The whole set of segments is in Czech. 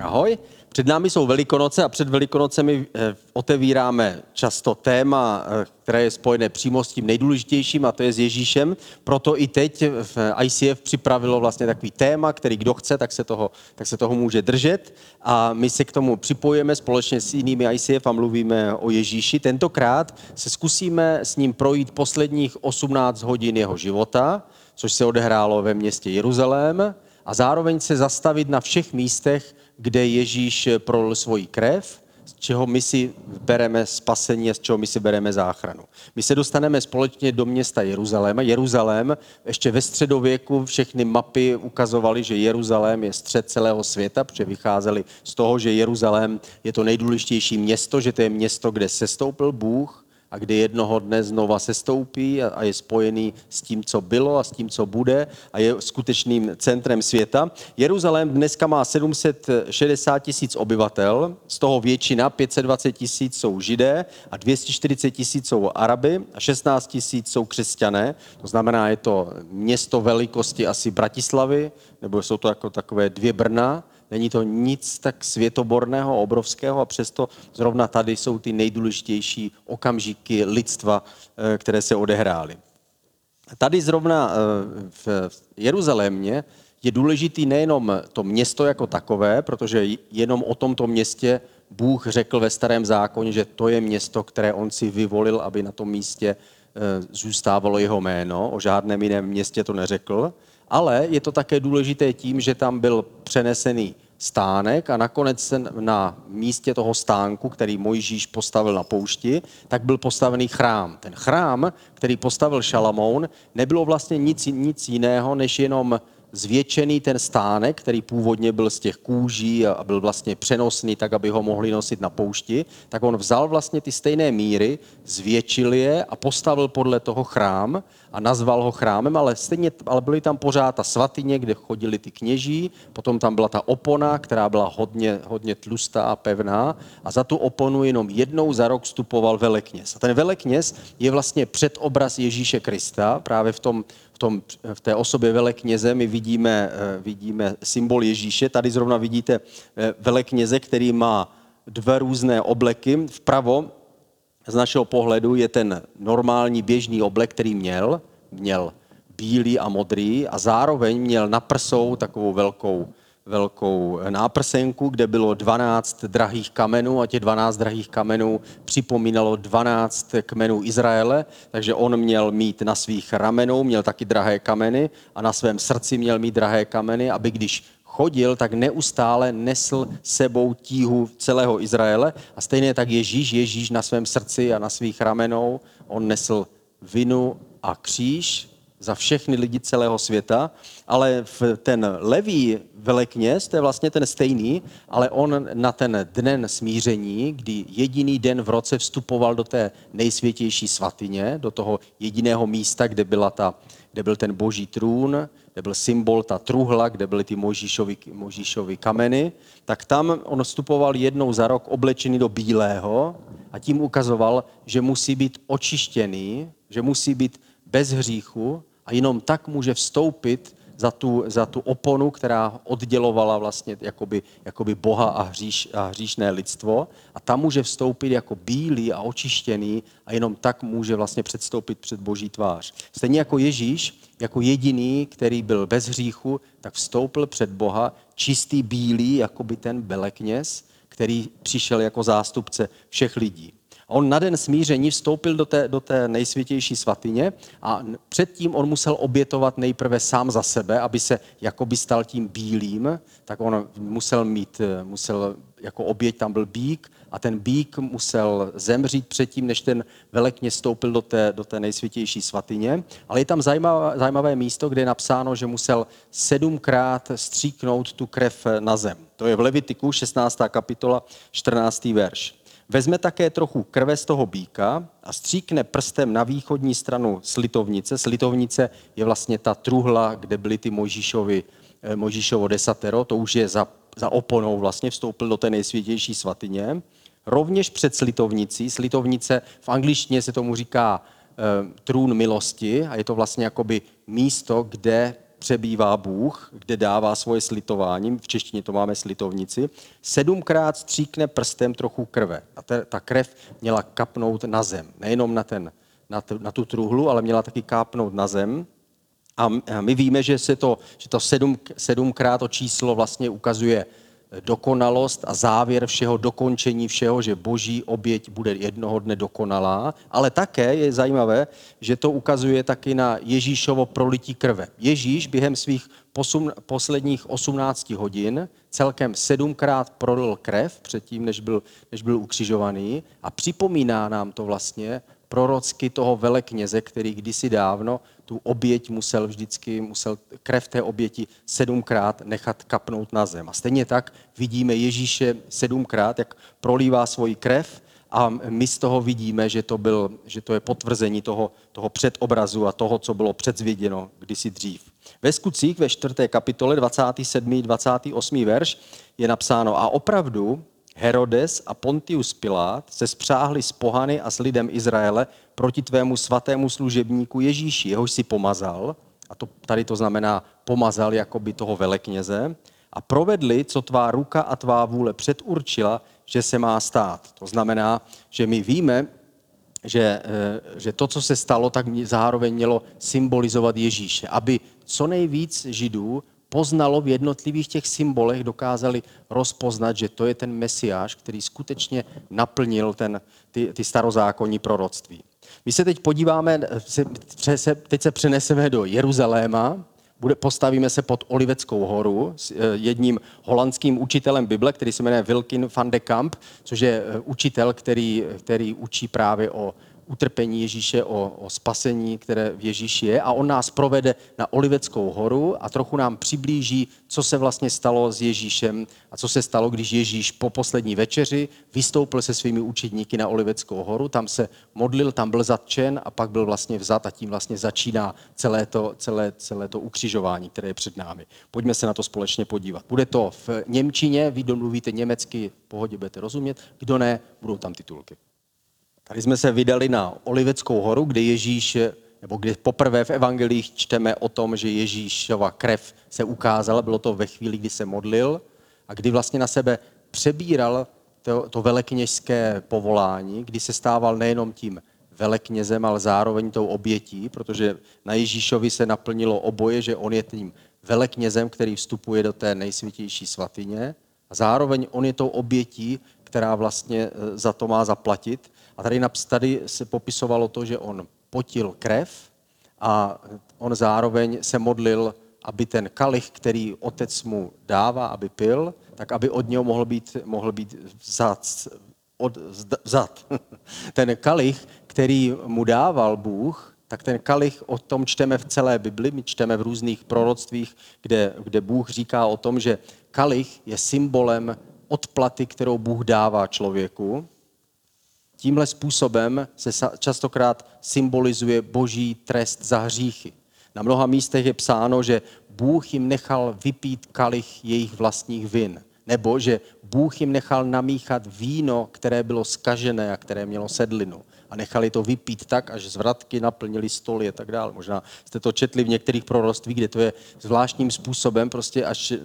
Ahoj. Před námi jsou Velikonoce a před Velikonocemi eh, otevíráme často téma, eh, které je spojené přímo s tím nejdůležitějším a to je s Ježíšem. Proto i teď v ICF připravilo vlastně takový téma, který kdo chce, tak se toho, tak se toho může držet. A my se k tomu připojíme společně s jinými ICF a mluvíme o Ježíši. Tentokrát se zkusíme s ním projít posledních 18 hodin jeho života, což se odehrálo ve městě Jeruzalém a zároveň se zastavit na všech místech, kde Ježíš prolil svoji krev, z čeho my si bereme spasení a z čeho my si bereme záchranu. My se dostaneme společně do města Jeruzaléma. Jeruzalém, ještě ve středověku všechny mapy ukazovaly, že Jeruzalém je střed celého světa, protože vycházeli z toho, že Jeruzalém je to nejdůležitější město, že to je město, kde sestoupil Bůh, a kdy jednoho dne znova se stoupí a je spojený s tím, co bylo a s tím, co bude a je skutečným centrem světa. Jeruzalém dneska má 760 tisíc obyvatel, z toho většina, 520 tisíc jsou židé a 240 tisíc jsou araby a 16 tisíc jsou křesťané. To znamená, je to město velikosti asi Bratislavy, nebo jsou to jako takové dvě Brna, Není to nic tak světoborného, obrovského a přesto zrovna tady jsou ty nejdůležitější okamžiky lidstva, eh, které se odehrály. Tady zrovna eh, v Jeruzalémě je důležitý nejenom to město jako takové, protože jenom o tomto městě Bůh řekl ve starém zákoně, že to je město, které on si vyvolil, aby na tom místě eh, zůstávalo jeho jméno. O žádném jiném městě to neřekl ale je to také důležité tím, že tam byl přenesený stánek a nakonec na místě toho stánku, který Mojžíš postavil na poušti, tak byl postavený chrám. Ten chrám, který postavil Šalamoun, nebylo vlastně nic, nic jiného, než jenom zvětšený ten stánek, který původně byl z těch kůží a byl vlastně přenosný, tak aby ho mohli nosit na poušti, tak on vzal vlastně ty stejné míry, zvětšil je a postavil podle toho chrám a nazval ho chrámem, ale stejně, ale byly tam pořád ta svatyně, kde chodili ty kněží, potom tam byla ta opona, která byla hodně, hodně tlustá a pevná a za tu oponu jenom jednou za rok vstupoval velekněz. A ten velekněz je vlastně předobraz Ježíše Krista, právě v tom v, tom, v té osobě velekněze my vidíme, eh, vidíme symbol Ježíše. Tady zrovna vidíte eh, velekněze, který má dva různé obleky. Vpravo z našeho pohledu je ten normální běžný oblek, který měl. Měl bílý a modrý a zároveň měl na prsou takovou velkou velkou náprsenku, kde bylo 12 drahých kamenů a těch 12 drahých kamenů připomínalo 12 kmenů Izraele, takže on měl mít na svých ramenou, měl taky drahé kameny a na svém srdci měl mít drahé kameny, aby když chodil, tak neustále nesl sebou tíhu celého Izraele. A stejně tak Ježíš, Ježíš na svém srdci a na svých ramenou, on nesl vinu a kříž za všechny lidi celého světa, ale v ten levý velekněz, to je vlastně ten stejný, ale on na ten den smíření, kdy jediný den v roce vstupoval do té nejsvětější svatyně, do toho jediného místa, kde, byla ta, kde byl ten boží trůn, kde byl symbol, ta truhla, kde byly ty Možíšovi, Možíšovi kameny, tak tam on vstupoval jednou za rok oblečený do bílého a tím ukazoval, že musí být očištěný, že musí být bez hříchu a jenom tak může vstoupit za tu, za tu oponu, která oddělovala vlastně jakoby, jakoby Boha a, hříš, a hříšné lidstvo. A tam může vstoupit jako bílý a očištěný a jenom tak může vlastně předstoupit před Boží tvář. Stejně jako Ježíš, jako jediný, který byl bez hříchu, tak vstoupil před Boha čistý bílý, jako by ten belekněz, který přišel jako zástupce všech lidí. On na den smíření vstoupil do té, do té nejsvětější svatyně a předtím on musel obětovat nejprve sám za sebe, aby se jakoby stal tím bílým, tak on musel mít, musel jako oběť tam byl bík a ten bík musel zemřít předtím, než ten velekně stoupil do té, do té nejsvětější svatyně. Ale je tam zajímavé, zajímavé místo, kde je napsáno, že musel sedmkrát stříknout tu krev na zem. To je v Levitiku 16. kapitola 14. verš. Vezme také trochu krve z toho býka a stříkne prstem na východní stranu slitovnice. Slitovnice je vlastně ta truhla, kde byly ty Mojžíšovi, eh, Mojžíšovo desatero, to už je za, za oponou vlastně, vstoupil do té nejsvětější svatyně. Rovněž před slitovnicí, slitovnice v angličtině se tomu říká e, trůn milosti a je to vlastně jakoby místo, kde přebývá Bůh, kde dává svoje slitování, v češtině to máme slitovnici, sedmkrát stříkne prstem trochu krve. A ta, krev měla kapnout na zem. Nejenom na, ten, na, tu, na tu truhlu, ale měla taky kápnout na zem. A my víme, že, se to, že to sedm, sedmkrát to číslo vlastně ukazuje dokonalost a závěr všeho, dokončení všeho, že boží oběť bude jednoho dne dokonalá, ale také je zajímavé, že to ukazuje taky na Ježíšovo prolití krve. Ježíš během svých posum, posledních 18 hodin celkem sedmkrát prolil krev předtím, než byl, než byl ukřižovaný a připomíná nám to vlastně prorocky toho velekněze, který kdysi dávno tu oběť musel vždycky, musel krev té oběti sedmkrát nechat kapnout na zem. A stejně tak vidíme Ježíše sedmkrát, jak prolívá svoji krev a my z toho vidíme, že to, byl, že to je potvrzení toho, toho předobrazu a toho, co bylo předzvěděno kdysi dřív. Ve skutcích ve 4. kapitole 27. 28. verš je napsáno a opravdu Herodes a Pontius Pilát se spřáhli s pohany a s lidem Izraele proti tvému svatému služebníku Ježíši, jehož si pomazal, a to, tady to znamená pomazal jako by toho velekněze, a provedli, co tvá ruka a tvá vůle předurčila, že se má stát. To znamená, že my víme, že, eh, že to, co se stalo, tak zároveň mělo symbolizovat Ježíše, aby co nejvíc Židů poznalo v jednotlivých těch symbolech, dokázali rozpoznat, že to je ten mesiáš, který skutečně naplnil ten, ty, ty starozákonní proroctví. My se teď podíváme, teď se přeneseme do Jeruzaléma, bude, postavíme se pod Oliveckou horu s eh, jedním holandským učitelem Bible, který se jmenuje Wilkin van de Kamp, což je eh, učitel, který, který učí právě o utrpení Ježíše, o, o spasení, které v Ježíši je a on nás provede na Oliveckou horu a trochu nám přiblíží, co se vlastně stalo s Ježíšem a co se stalo, když Ježíš po poslední večeři vystoupil se svými učedníky na Oliveckou horu, tam se modlil, tam byl zatčen a pak byl vlastně vzat a tím vlastně začíná celé to, celé, celé to ukřižování, které je před námi. Pojďme se na to společně podívat. Bude to v Němčině, vy domluvíte německy, pohodě budete rozumět, kdo ne, budou tam titulky. Tady jsme se vydali na Oliveckou horu, kde Ježíš, nebo kde poprvé v evangelích čteme o tom, že Ježíšova krev se ukázala, bylo to ve chvíli, kdy se modlil a kdy vlastně na sebe přebíral to, to velekněžské povolání, kdy se stával nejenom tím veleknězem, ale zároveň tou obětí, protože na Ježíšovi se naplnilo oboje, že on je tím veleknězem, který vstupuje do té nejsvětější svatyně. A zároveň on je tou obětí, která vlastně e, za to má zaplatit. A tady, tady se popisovalo to, že on potil krev a on zároveň se modlil, aby ten kalich, který otec mu dává, aby pil, tak aby od něho mohl být, mohl být vzat. Od, vzat. ten kalich, který mu dával Bůh, tak ten kalich, o tom čteme v celé Bibli, my čteme v různých proroctvích, kde, kde Bůh říká o tom, že kalich je symbolem odplaty, kterou Bůh dává člověku. Tímhle způsobem se častokrát symbolizuje boží trest za hříchy. Na mnoha místech je psáno, že Bůh jim nechal vypít kalich jejich vlastních vin. Nebo že Bůh jim nechal namíchat víno, které bylo skažené a které mělo sedlinu. A nechali to vypít tak, až zvratky naplnili stoly a tak dále. Možná jste to četli v některých proroctví, kde to je zvláštním způsobem, prostě až eh,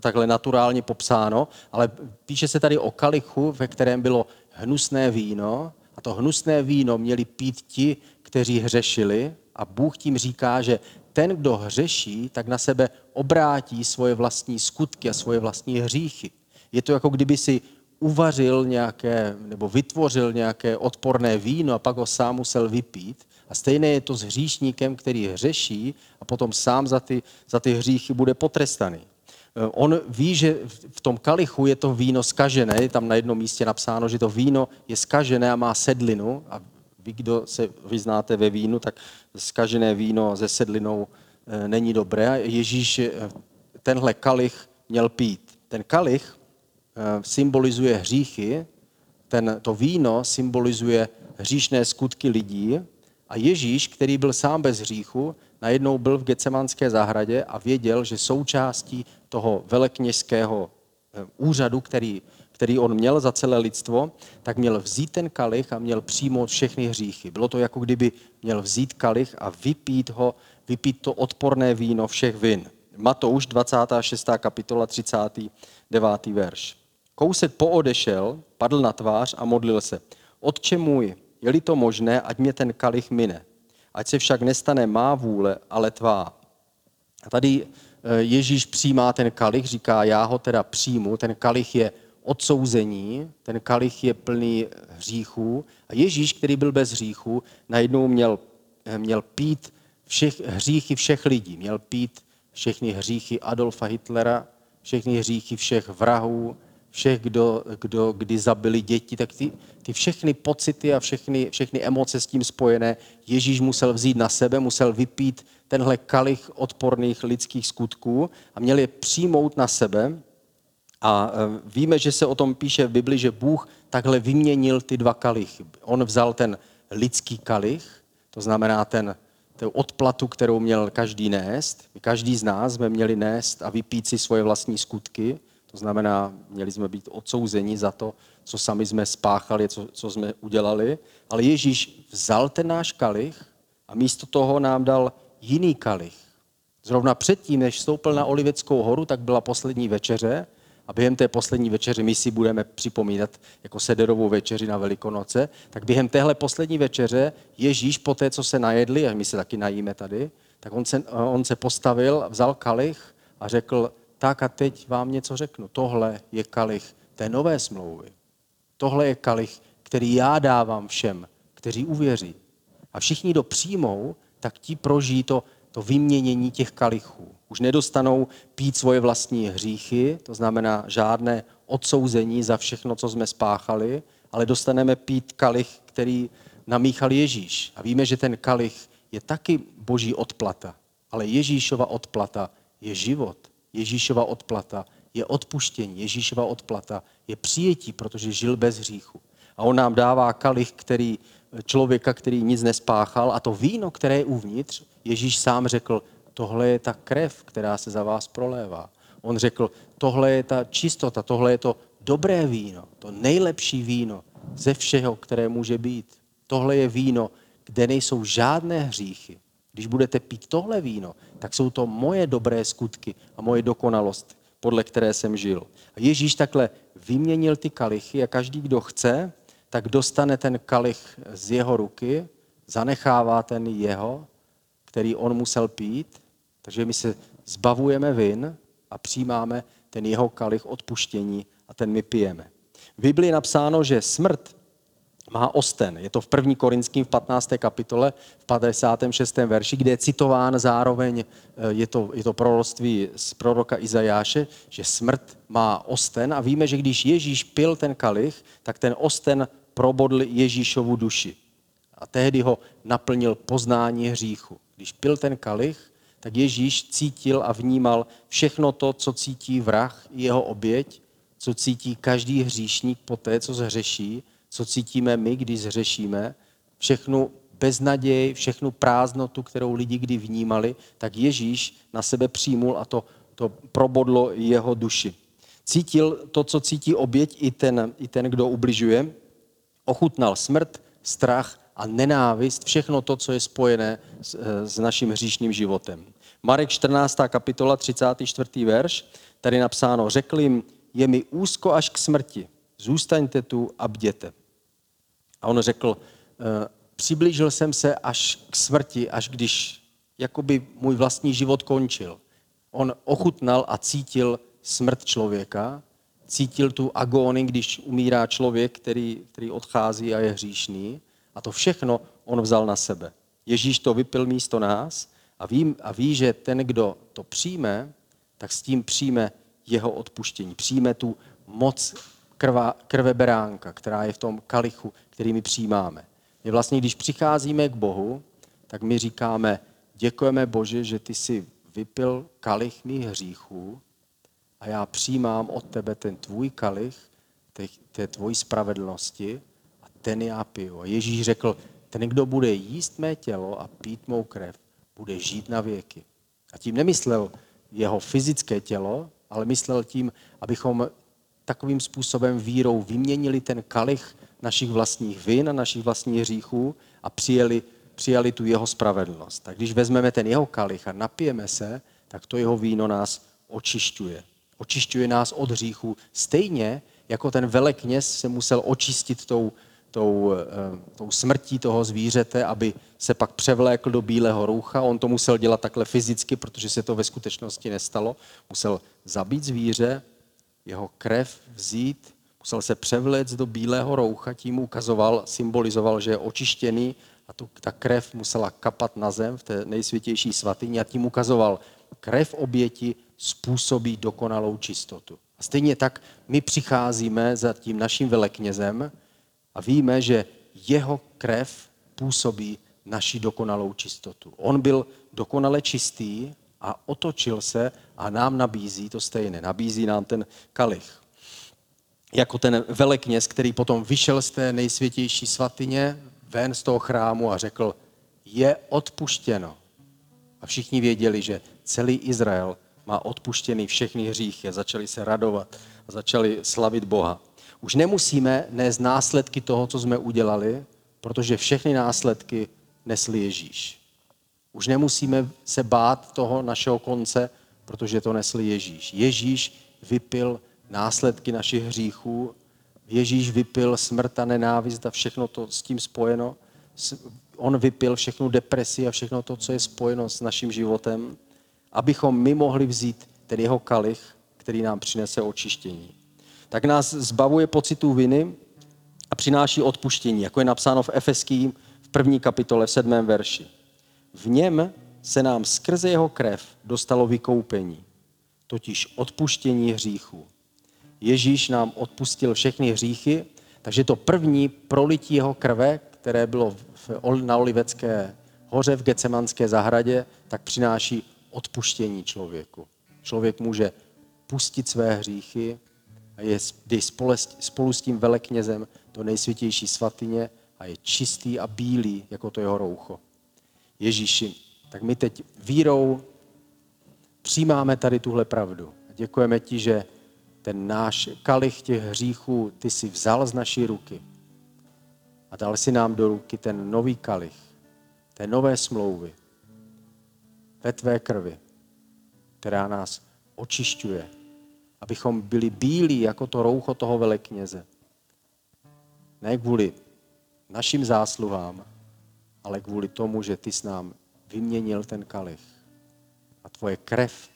takhle naturálně popsáno. Ale píše se tady o kalichu, ve kterém bylo hnusné víno a to hnusné víno měli pít ti, kteří hřešili a Bůh tím říká, že ten, kdo hřeší, tak na sebe obrátí svoje vlastní skutky a svoje vlastní hříchy. Je to jako kdyby si uvařil nějaké, nebo vytvořil nějaké odporné víno a pak ho sám musel vypít. A stejné je to s hříšníkem, který hřeší a potom sám za ty, za ty hříchy bude potrestaný. Eh, on ví, že v tom kalichu je to víno skažené, je tam na jednom místě napsáno, že to víno je skažené a má sedlinu a vy, kdo se vyznáte ve vínu, tak skažené víno se sedlinou eh, není dobré. Ježíš eh, tenhle kalich měl pít. Ten kalich symbolizuje hříchy ten, to víno symbolizuje hříšné skutky lidí a Ježíš, který byl sám bez hříchu, najednou byl v Gecemanské zahradě a věděl, že součástí toho velekněžského eh, úřadu, který, který on měl za celé lidstvo, tak měl vzít ten kalich a měl přijmout všechny hříchy. Bylo to jako kdyby měl vzít kalich a vypít ho, vypít to odporné víno všech vin. Matouš 26. kapitola 39. verš. Kousek poodešel, padl na tvář a modlil se. Otče můj, je-li to možné, ať mě ten kalich mine. Ať se však nestane má vůle, ale tvá. A tady eh, Ježíš přijímá ten kalich, říká, já ho teda přijmu. Ten kalich je odsouzení, ten kalich je plný hříchů. A Ježíš, který byl bez hříchů, najednou měl, eh, měl pít všech, hříchy všech lidí. Měl pít všechny hříchy Adolfa Hitlera, všechny hříchy všech vrahů, všech, kdo, kdo kdy zabili děti, tak ty, ty všechny pocity a všechny, všechny emoce s tím spojené Ježíš musel vzít na sebe, musel vypít tenhle kalich odporných lidských skutků a měl je přijmout na sebe. A e, víme, že se o tom píše v Bibli, že Bůh takhle vyměnil ty dva kalichy. On vzal ten lidský kalich, to znamená ten, tu odplatu, kterou měl každý nést. Každý z nás jsme měli nést a vypít si svoje vlastní skutky. To znamená, měli jsme být odsouzeni za to, co sami jsme spáchali, co, co jsme udělali. Ale Ježíš vzal ten náš kalich a místo toho nám dal jiný kalich. Zrovna předtím, než vstoupil na Oliveckou horu, tak byla poslední večeře a během té poslední večeře my si budeme připomínat jako sederovou večeři na Velikonoce, tak během téhle poslední večeře Ježíš po té, co se najedli, a my se taky najíme tady, tak on se, on se postavil, vzal kalich a řekl, tak a teď vám něco řeknu. Tohle je kalich té nové smlouvy. Tohle je kalich, který já dávám všem, kteří uvěří. A všichni, kdo přijmou, tak ti prožijí to, to vyměnění těch kalichů. Už nedostanou pít svoje vlastní hříchy, to znamená žádné odsouzení za všechno, co jsme spáchali, ale dostaneme pít kalich, který namíchal Ježíš. A víme, že ten kalich je taky boží odplata, ale Ježíšova odplata je život. Ježíšova odplata je odpuštění. Ježíšova odplata je přijetí, protože žil bez hříchu. A on nám dává kalich, který, člověka, který nic nespáchal a to víno, které je uvnitř, Ježíš sám řekl, tohle je ta krev, která se za vás prolévá. On řekl, tohle je ta čistota, tohle je to dobré víno, to nejlepší víno ze všeho, které může být. Tohle je víno, kde nejsou žádné hříchy. Když budete pít tohle víno, tak jsou to moje dobré skutky a moje dokonalost, podle které jsem žil. A Ježíš takhle vyměnil ty kalichy a každý, kdo chce, tak dostane ten kalich z jeho ruky, zanechává ten jeho, který on musel pít, takže my se zbavujeme vin a přijímáme ten jeho kalich odpuštění a ten my pijeme. V Biblii je napsáno, že smrt má osten. Je to v 1. Korinským v 15. kapitole, v 56. verši, kde je citován zároveň, eh, je to, je to proroctví z proroka Izajáše, že smrt má osten a víme, že když Ježíš pil ten kalich, tak ten osten probodl Ježíšovu duši. A tehdy ho naplnil poznání hříchu. Když pil ten kalich, tak Ježíš cítil a vnímal všechno to, co cítí vrah, jeho oběť, co cítí každý hříšník po té, co zhřeší co cítíme my, když zřešíme, všechnu beznaděj, všechnu prázdnotu, kterou lidi kdy vnímali, tak Ježíš na sebe přijmul a to, to probodlo jeho duši. Cítil to, co cítí oběť i ten, i ten, kdo ubližuje, ochutnal smrt, strach a nenávist, všechno to, co je spojené s, s naším hříšným životem. Marek 14. kapitola 34. verš, tady napsáno, řekl jim, je mi úzko až k smrti, zůstaňte tu a bděte. A on řekl, eh, přiblížil jsem se až k smrti, až když jakoby můj vlastní život končil. On ochutnal a cítil smrt člověka, cítil tu agónii, když umírá člověk, který, který odchází a je hříšný. A to všechno on vzal na sebe. Ježíš to vypil místo nás a ví, a ví, že ten, kdo to přijme, tak s tím přijme jeho odpuštění. Přijme tu moc krva, krve beránka, která je v tom kalichu, který my přijímáme. My vlastně, když přicházíme k Bohu, tak my říkáme, děkujeme Bože, že ty jsi vypil kalich mých hříchů a já přijímám od tebe ten tvůj kalich, té, té tvojí spravedlnosti a ten já piju. A Ježíš řekl, ten, kdo bude jíst mé tělo a pít mou krev, bude žít na věky. A tím nemyslel jeho fyzické tělo, ale myslel tím, abychom takovým způsobem vírou vyměnili ten kalich našich vlastních vin a našich vlastních hříchů a přijeli, přijali tu jeho spravedlnost. Tak když vezmeme ten jeho kalich a napijeme se, tak to jeho víno nás očišťuje. Očišťuje nás od hříchů. Stejně jako ten velekněz se musel očistit tou, tou, eh, tou smrtí toho zvířete, aby se pak převlékl do bílého roucha. On to musel dělat takhle fyzicky, protože se to ve skutečnosti nestalo. Musel zabít zvíře, jeho krev vzít, musel se převléct do bílého roucha, tím ukazoval, symbolizoval, že je očištěný a tu, ta krev musela kapat na zem v té nejsvětější svatyni a tím ukazoval, krev oběti způsobí dokonalou čistotu. A stejně tak my přicházíme za tím naším veleknězem a víme, že jeho krev působí naši dokonalou čistotu. On byl dokonale čistý a otočil se a nám nabízí to stejné. Nabízí nám ten kalich. Jako ten velekněz, který potom vyšel z té nejsvětější svatyně, ven z toho chrámu a řekl, je odpuštěno. A všichni věděli, že celý Izrael má odpuštěný všechny hříchy a začali se radovat a začali slavit Boha. Už nemusíme nést následky toho, co jsme udělali, protože všechny následky nesl Ježíš. Už nemusíme se bát toho našeho konce, protože to nesl Ježíš. Ježíš vypil následky našich hříchů, Ježíš vypil smrt a nenávist a všechno to s tím spojeno. On vypil všechnu depresi a všechno to, co je spojeno s naším životem, abychom my mohli vzít ten jeho kalich, který nám přinese očištění. Tak nás zbavuje pocitů viny a přináší odpuštění, jako je napsáno v Efeským v první kapitole v sedmém verši. V něm se nám skrze jeho krev dostalo vykoupení, totiž odpuštění hříchů. Ježíš nám odpustil všechny hříchy, takže to první prolití jeho krve, které bylo na Olivecké hoře v Gecemanské zahradě, tak přináší odpuštění člověku. Člověk může pustit své hříchy a je, spolu s tím veleknězem do nejsvětější svatyně a je čistý a bílý, jako to jeho roucho. Ježíši, tak my teď vírou přijímáme tady tuhle pravdu. Děkujeme ti, že ten náš kalich těch hříchů ty si vzal z naší ruky a dal si nám do ruky ten nový kalich, té nové smlouvy ve tvé krvi, která nás očišťuje, abychom byli bílí jako to roucho toho velekněze. Ne kvůli našim zásluhám, ale kvůli tomu, že ty s nám vyměnil ten kalich a tvoje krev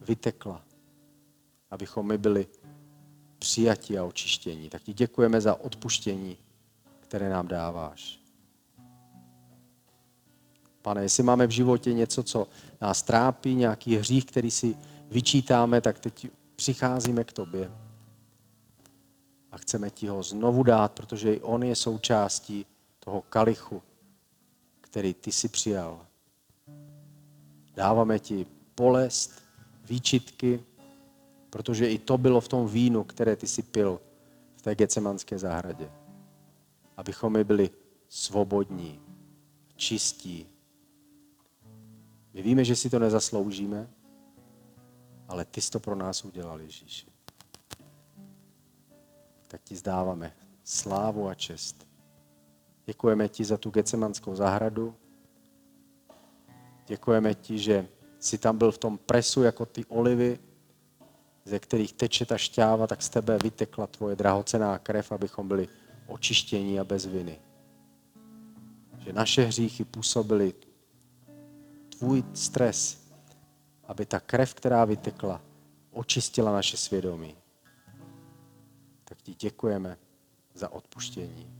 vytekla, abychom my byli přijatí a očištění. Tak ti děkujeme za odpuštění, které nám dáváš. Pane, jestli máme v životě něco, co nás trápí, nějaký hřích, který si vyčítáme, tak teď přicházíme k tobě a chceme ti ho znovu dát, protože i on je součástí toho kalichu, který ty si přijal. Dáváme ti bolest, výčitky, protože i to bylo v tom vínu, které ty si pil v té gecemanské zahradě. Abychom my byli svobodní, čistí. My víme, že si to nezasloužíme, ale ty jsi to pro nás udělal, Ježíši. Tak ti zdáváme slávu a čest. Děkujeme ti za tu gecemanskou zahradu. Děkujeme ti, že jsi tam byl v tom presu jako ty olivy, ze kterých teče ta šťáva, tak z tebe vytekla tvoje drahocená krev, abychom byli očištění a bez viny. Že naše hříchy působily tvůj stres, aby ta krev, která vytekla, očistila naše svědomí. Tak ti děkujeme za odpuštění.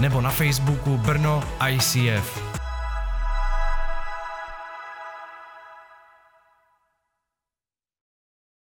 nebo na Facebooku Brno ICF.